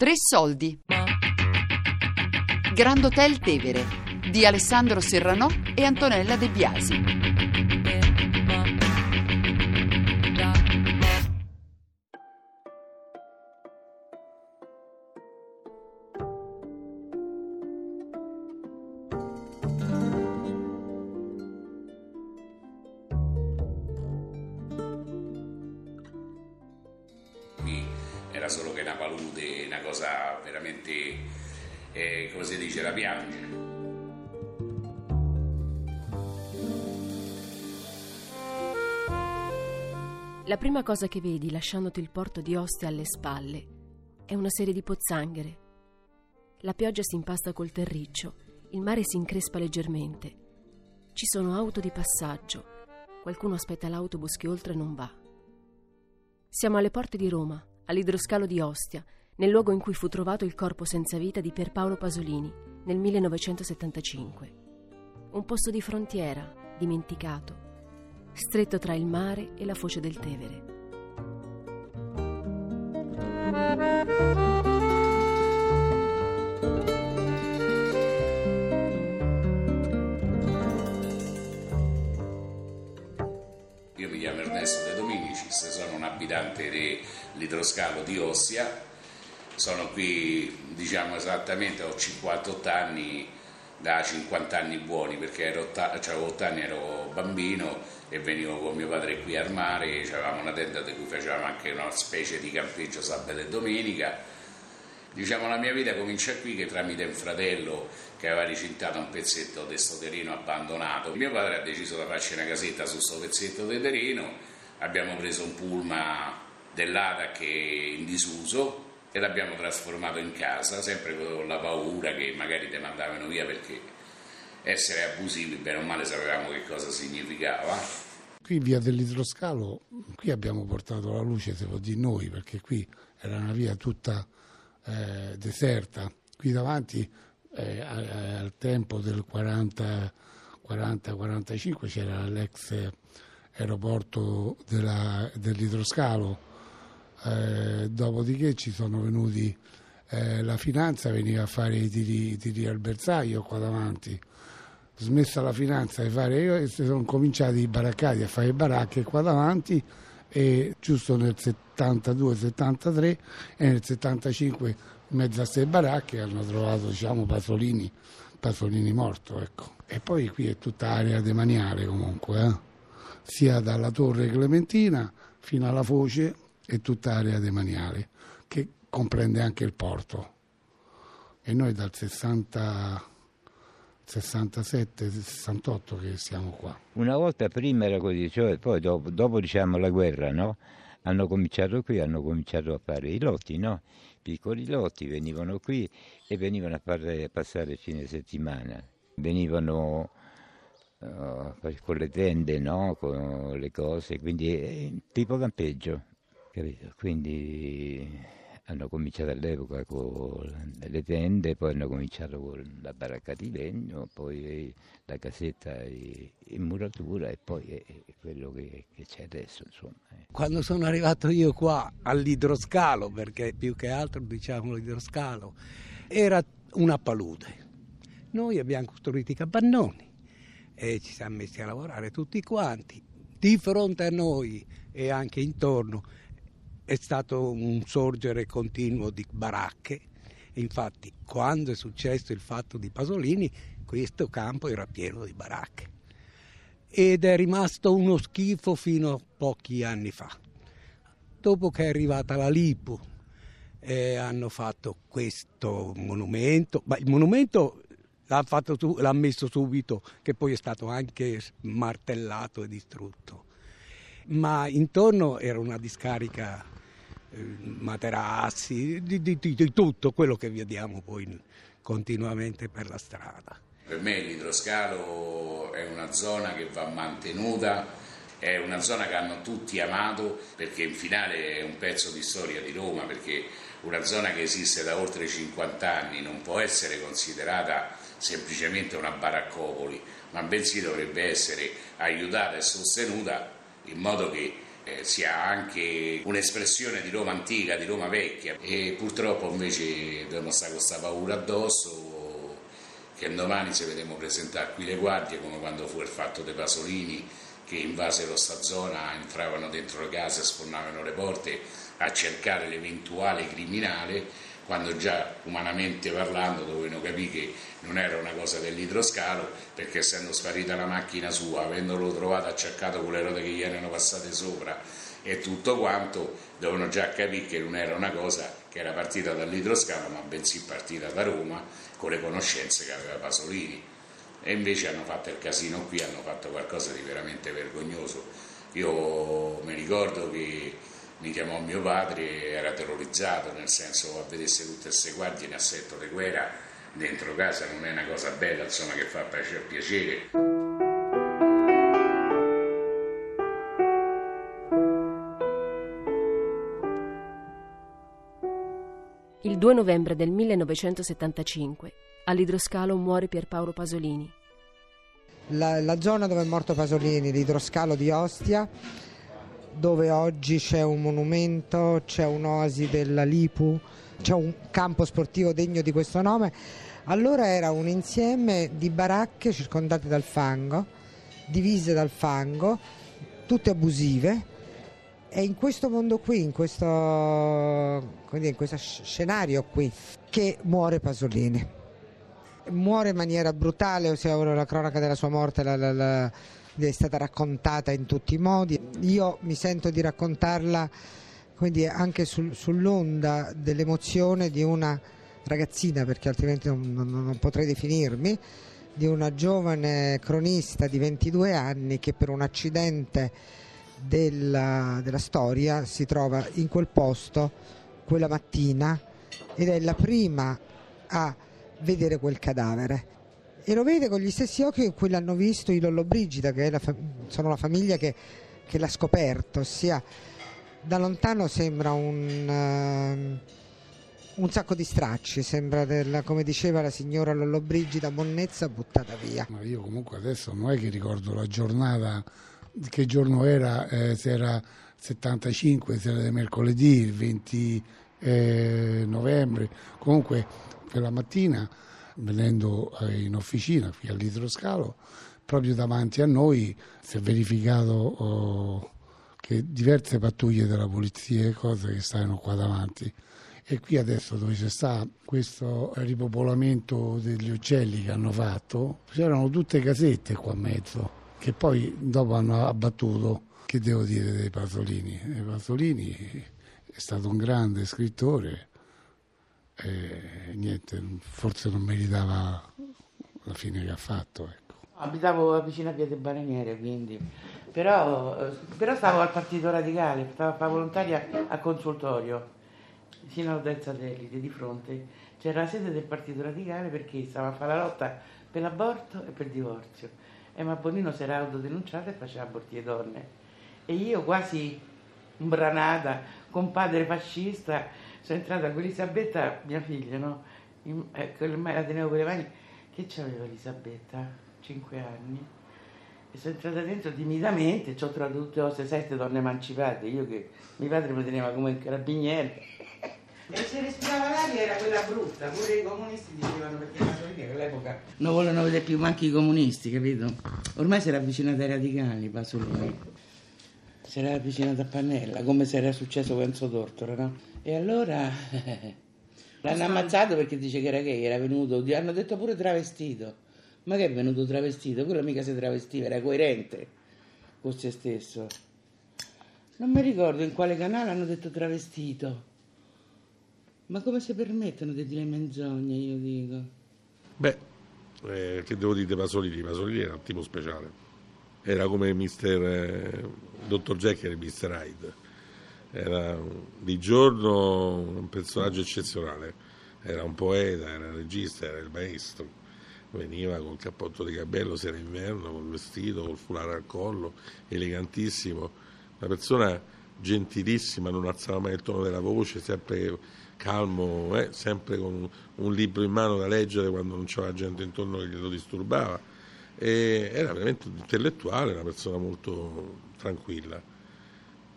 Tre soldi. Grand Hotel Tevere di Alessandro Serranò e Antonella De Biasi. Solo che una palude, una cosa veramente, eh, come si dice, da piangere. La prima cosa che vedi lasciandoti il porto di Ostia alle spalle è una serie di pozzanghere. La pioggia si impasta col terriccio, il mare si increspa leggermente. Ci sono auto di passaggio, qualcuno aspetta l'autobus che oltre non va. Siamo alle porte di Roma, all'idroscalo di Ostia, nel luogo in cui fu trovato il corpo senza vita di Pierpaolo Pasolini nel 1975. Un posto di frontiera, dimenticato, stretto tra il mare e la foce del Tevere. Io mi chiamo Dominicis, sono un abitante dell'idroscalo di Ostia, sono qui diciamo esattamente, ho 58 anni, da 50 anni buoni perché ero, avevo 8 anni, ero bambino e venivo con mio padre qui al mare, avevamo una tenda di cui facevamo anche una specie di campeggio sabato e domenica. Diciamo la mia vita comincia qui che tramite un fratello che aveva ricintato un pezzetto di sto terreno abbandonato. Mio padre ha deciso di farci una casetta su questo pezzetto di terreno, abbiamo preso un pullman dell'ATA che è in disuso e l'abbiamo trasformato in casa, sempre con la paura che magari te mandavano via perché essere abusivi, bene o male, sapevamo che cosa significava. Qui via dell'idroscalo, qui abbiamo portato la luce, se può dire noi, perché qui era una via tutta eh, deserta. Qui davanti, eh, al tempo del 40-45, c'era l'ex aeroporto della, dell'idroscalo eh, dopodiché ci sono venuti eh, la finanza veniva a fare i tiri, i tiri, al bersaglio qua davanti smessa la finanza di fare io e sono cominciati i baraccati a fare baracche qua davanti e giusto nel 72-73 e nel 75 in mezzo a queste baracche hanno trovato diciamo Pasolini Pasolini morto ecco. e poi qui è tutta area demaniale comunque eh? Sia dalla torre Clementina fino alla foce e tutta area demaniale, che comprende anche il porto. E noi dal 60, 67, 68 che siamo qua. Una volta prima era così, cioè poi dopo, dopo diciamo la guerra, no? Hanno cominciato qui, hanno cominciato a fare i lotti, no? Piccoli lotti, venivano qui e venivano a, fare, a passare fine settimana. Venivano uh, con le tende, no? Con le cose, quindi eh, tipo campeggio. Capito? Quindi hanno cominciato all'epoca con le tende, poi hanno cominciato con la baracca di legno, poi la casetta in muratura e poi è quello che, che c'è adesso. Insomma. Eh. Quando sono arrivato io qua all'idroscalo, perché più che altro diciamo l'idroscalo, era una palude. Noi abbiamo costruito i capannoni e ci siamo messi a lavorare tutti quanti. Di fronte a noi e anche intorno è stato un sorgere continuo di baracche. Infatti, quando è successo il fatto di Pasolini, questo campo era pieno di baracche. Ed è rimasto uno schifo fino a pochi anni fa. Dopo che è arrivata la Lipu, eh, hanno fatto questo monumento, ma il monumento l'ha, fatto, l'ha messo subito, che poi è stato anche martellato e distrutto. Ma intorno era una discarica eh, materassi, di, di, di, tutto quello che vediamo poi continuamente per la strada. Per me l'idroscalo è una zona che va mantenuta, è una zona che hanno tutti amato perché in finale è un pezzo di storia di Roma, perché una zona che esiste da oltre 50 anni non può essere considerata semplicemente una baraccopoli, ma bensì dovrebbe essere aiutata e sostenuta in modo che eh, sia anche un'espressione di Roma antica, di Roma vecchia. E purtroppo invece dobbiamo stare con questa paura addosso che domani se vedremo presentare qui le guardie come quando fu il fatto dei Pasolini che invasero questa zona, entravano dentro le case, sfornavano le porte a cercare l'eventuale criminale quando già umanamente parlando dovevano capire che non era una cosa dell'idroscalo perché essendo sparita la macchina sua, avendolo trovato acciaccato con le ruote che gli erano passate sopra e tutto quanto, dovevano già capire che non era una cosa che era partita dall'idroscalo ma bensì partita da Roma con le conoscenze che aveva Pasolini e invece hanno fatto il casino qui, hanno fatto qualcosa di veramente vergognoso. Io mi ricordo che mi chiamò mio padre e era terrorizzato, nel senso a vedesse tutte queste guardie in assetto di guerra dentro casa non è una cosa bella, insomma, che fa piacere. Il 2 novembre del 1975 all'idroscalo muore Pierpaolo Pasolini. La, la zona dove è morto Pasolini, l'idroscalo di Ostia, dove oggi c'è un monumento, c'è un'oasi della Lipu, c'è un campo sportivo degno di questo nome. Allora era un insieme di baracche circondate dal fango, divise dal fango, tutte abusive. E in questo mondo qui, in questo, in questo scenario qui, che muore Pasolini. Muore in maniera brutale, ossia la cronaca della sua morte la, la, la è stata raccontata in tutti i modi. Io mi sento di raccontarla quindi anche sul, sull'onda dell'emozione di una ragazzina, perché altrimenti non, non, non, potrei definirmi, di una giovane cronista di 22 anni che per un accidente della, della storia si trova in quel posto quella mattina ed è la prima a vedere quel cadavere e lo vede con gli stessi occhi con cui l'hanno visto i Lollobrigida, che la sono la famiglia che, che, l'ha scoperto, ossia da lontano sembra un, uh, un sacco di stracci, sembra della, come diceva la signora Lollobrigida, monnezza buttata via. Ma io comunque adesso non è che ricordo la giornata, che giorno era, eh, se era 75, se era mercoledì, il 20 eh, novembre, comunque quella mattina venendo eh, in officina qui all'idroscalo, proprio davanti a noi si è verificato oh, che diverse pattuglie della polizia e cose che stavano qua davanti. E qui adesso dove c'è sta questo ripopolamento degli uccelli che hanno fatto, c'erano tutte casette qua in mezzo, che poi dopo hanno abbattuto. Che devo dire dei Pasolini? I Pasolini è stato un grande scrittore, e niente, forse non meritava la fine che ha fatto. Ecco. Abitavo vicino a Piede Bareniere, quindi. Però, però, stavo al Partito Radicale, stavo a fare volontaria a consultorio, vicino all'Altezza dell'Elite, di fronte. C'era la sede del Partito Radicale perché stava a fare la lotta per l'aborto e per il divorzio. E ma Bonino si era autodenunciato e faceva aborti donne. E io quasi imbranata, con padre fascista, sono entrata con Elisabetta, mia figlia, no? In, eh, la tenevo con le mani. Che c'aveva Elisabetta? Cinque anni. E sono entrata dentro timidamente, ci ho trovato tutte le cose, sette donne emancipate, io che mio padre mi teneva come un carabiniere. E se respirava l'aria era quella brutta, pure i comunisti dicevano perché la all'epoca non volevano vedere più manchi i comunisti, capito? Ormai si era avvicinato ai radicali, Pasolini. Si era avvicinato a Pannella, come se era successo con Enzo Tortora, no? E allora l'hanno ammazzato perché dice che era gay, era venuto, hanno detto pure travestito. Ma che è venuto travestito? Quello mica si travestiva, era coerente con se stesso. Non mi ricordo in quale canale hanno detto travestito. Ma come si permettono di dire menzogne, io dico? Beh, eh, che devo dire Pasolini? Pasolini era un tipo speciale. Era come Mister, eh, Dr. Jekyll e Mr. Hyde era di giorno un personaggio eccezionale, era un poeta, era regista, era il maestro, veniva col cappotto di capello se era inverno, col vestito, col foulard al collo, elegantissimo, una persona gentilissima, non alzava mai il tono della voce, sempre calmo, eh, sempre con un libro in mano da leggere quando non c'era gente intorno che glielo disturbava. E era veramente un intellettuale, una persona molto tranquilla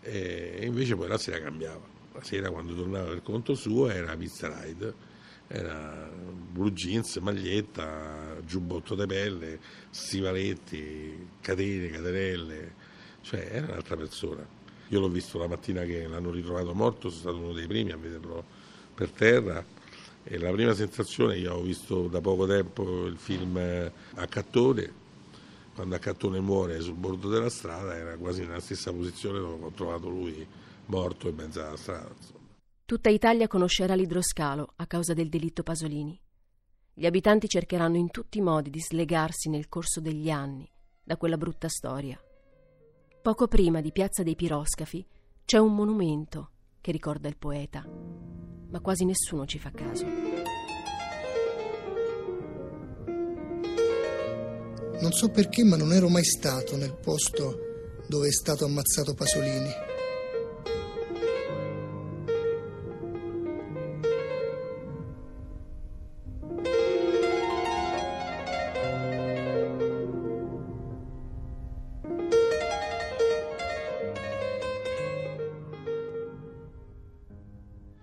e invece poi la sera cambiava. La sera quando tornava per conto suo era pizza ride, era blue jeans, maglietta, giubbotto di pelle, stivaletti, catene, catenelle, cioè era un'altra persona. Io l'ho visto la mattina che l'hanno ritrovato morto, sono stato uno dei primi a vederlo per terra e la prima sensazione, io ho visto da poco tempo il film a Cattone, quando a Cattone muore sul bordo della strada era quasi nella stessa posizione dove ho trovato lui morto in mezzo alla strada. Insomma. Tutta Italia conoscerà l'idroscalo a causa del delitto Pasolini. Gli abitanti cercheranno in tutti i modi di slegarsi nel corso degli anni da quella brutta storia. Poco prima di Piazza dei Piroscafi c'è un monumento che ricorda il poeta, ma quasi nessuno ci fa caso. So perché, ma non ero mai stato nel posto dove è stato ammazzato Pasolini.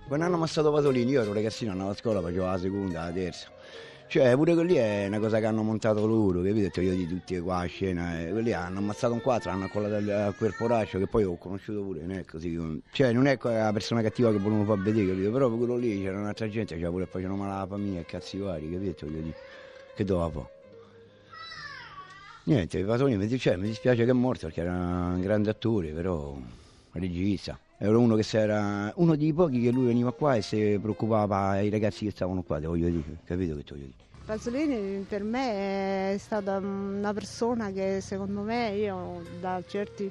Quando hanno ammazzato Pasolini, io ero ragazzino, andavo a scuola, facevo la seconda, la terza. Cioè, pure quelli è una cosa che hanno montato loro, capito? Io di tutti qua a scena. Eh. Quelli hanno ammazzato un quattro, hanno accollato al corporaccio, che poi ho conosciuto pure, non è così. Cioè, non è la persona cattiva che volevano far vedere, capito? Però quello lì c'era un'altra gente, cioè pure facevano male alla famiglia, cazzi vari, capito? Io dico, che doveva fare? Niente, Pasolini, cioè, mi dispiace che è morto perché era un grande attore, però regista era uno, che era uno dei pochi che lui veniva qua e si preoccupava ai ragazzi che stavano qua, voglio dire, capito che ti voglio dire. Pasolini per me è stata una persona che secondo me io da certi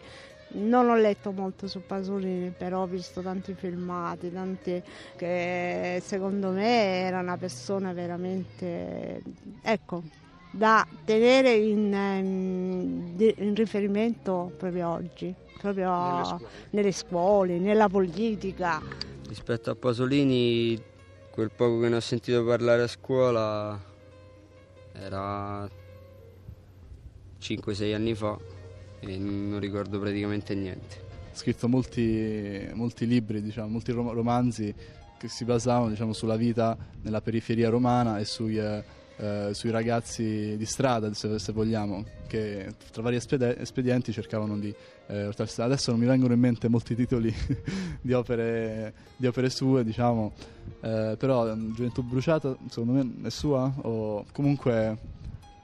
non ho letto molto su Pasolini, però ho visto tanti filmati, tanti che secondo me era una persona veramente, ecco, da tenere in, in, in riferimento proprio oggi proprio nelle scuole. nelle scuole, nella politica. Rispetto a Pasolini, quel poco che ne ho sentito parlare a scuola era 5-6 anni fa e non ricordo praticamente niente. Ha scritto molti, molti libri, diciamo, molti romanzi che si basavano diciamo, sulla vita nella periferia romana e sui, eh, sui ragazzi di strada, se, se, vogliamo, che tra vari espedienti cercavano di eh, Adesso non mi vengono in mente molti titoli di, opere, di, opere, sue, diciamo, eh, però mm, Gioventù Bruciata secondo me è sua, o comunque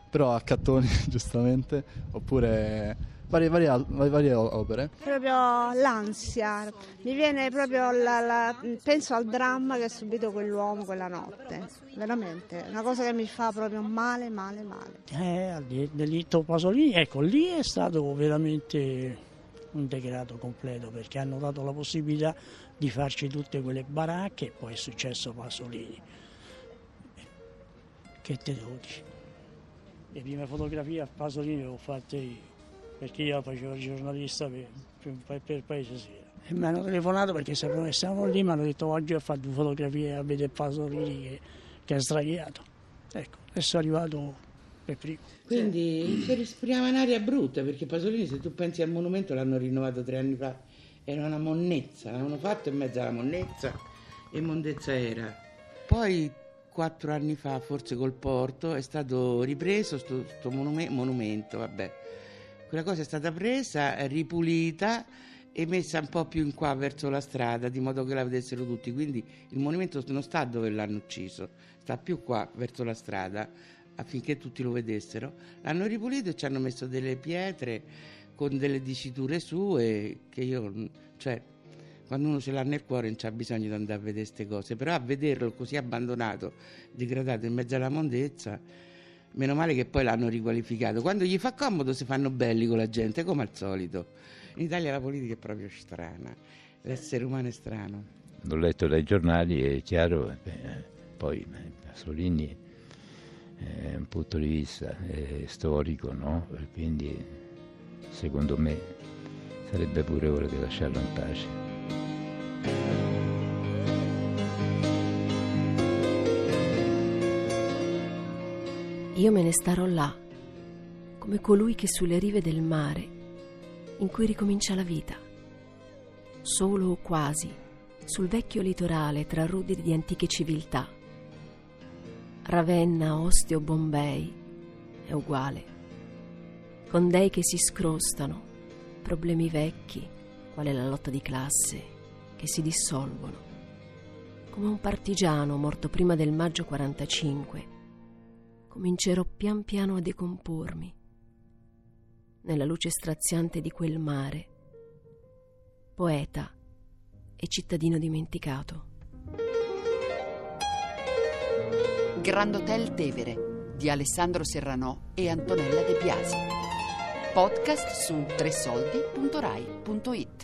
però a Cattoni giustamente, oppure varie, varie, varie, opere. Proprio l'ansia, mi viene proprio la, la, penso al dramma che ha subito quell'uomo quella notte, veramente, una cosa che mi fa proprio male, male, male. Eh, delitto Pasolini, ecco, lì è stato veramente un degrado completo perché hanno dato la possibilità di farci tutte quelle baracche e poi è successo Pasolini. Che te devo dire? Le prime fotografie a Pasolini le ho fatte io perché io facevo il giornalista per, per, per Paese Sera. E mi hanno telefonato perché sapevano che stavamo lì, mi hanno detto oggi ho fatto fotografie a vedere Pasolini che, che è sdraiato. Ecco, e sono arrivato per primo. Quindi si respiriamo un'aria brutta perché Pasolini, se tu pensi al monumento, l'hanno rinnovato tre anni fa, era una monnezza, l'hanno fatto in mezzo alla monnezza e mondezza era. Poi quattro anni fa, forse col porto, è stato ripreso questo monumento, vabbè quella cosa è stata presa, ripulita e messa un po' più in qua verso la strada, di modo che la vedessero tutti. Quindi il monumento non sta dove l'hanno ucciso, sta più qua verso la strada affinché tutti lo vedessero. L'hanno ripulito e ci hanno messo delle pietre con delle diciture sue che io, cioè, quando uno ce l'ha nel cuore non c'ha bisogno di andare a vedere queste cose, però a vederlo così abbandonato, degradato in mezzo alla mondezza Meno male che poi l'hanno riqualificato. Quando gli fa comodo si fanno belli con la gente, come al solito. In Italia la politica è proprio strana, l'essere umano è strano. L'ho letto dai giornali, è chiaro, eh, poi eh, Pasolini è un punto di vista storico, no? quindi secondo me sarebbe pure ora di lasciarlo in pace. Io me ne starò là, come colui che sulle rive del mare, in cui ricomincia la vita, solo o quasi, sul vecchio litorale tra rudi di antiche civiltà. Ravenna, Ostia o Bombay è uguale. Con dei che si scrostano, problemi vecchi, quale la lotta di classe, che si dissolvono. Come un partigiano morto prima del maggio 45, comincerò pian piano a decompormi nella luce straziante di quel mare, poeta e cittadino dimenticato. Grand Hotel Tevere di Alessandro Serranò e Antonella De Biasi. Podcast su tresoldi.rai.it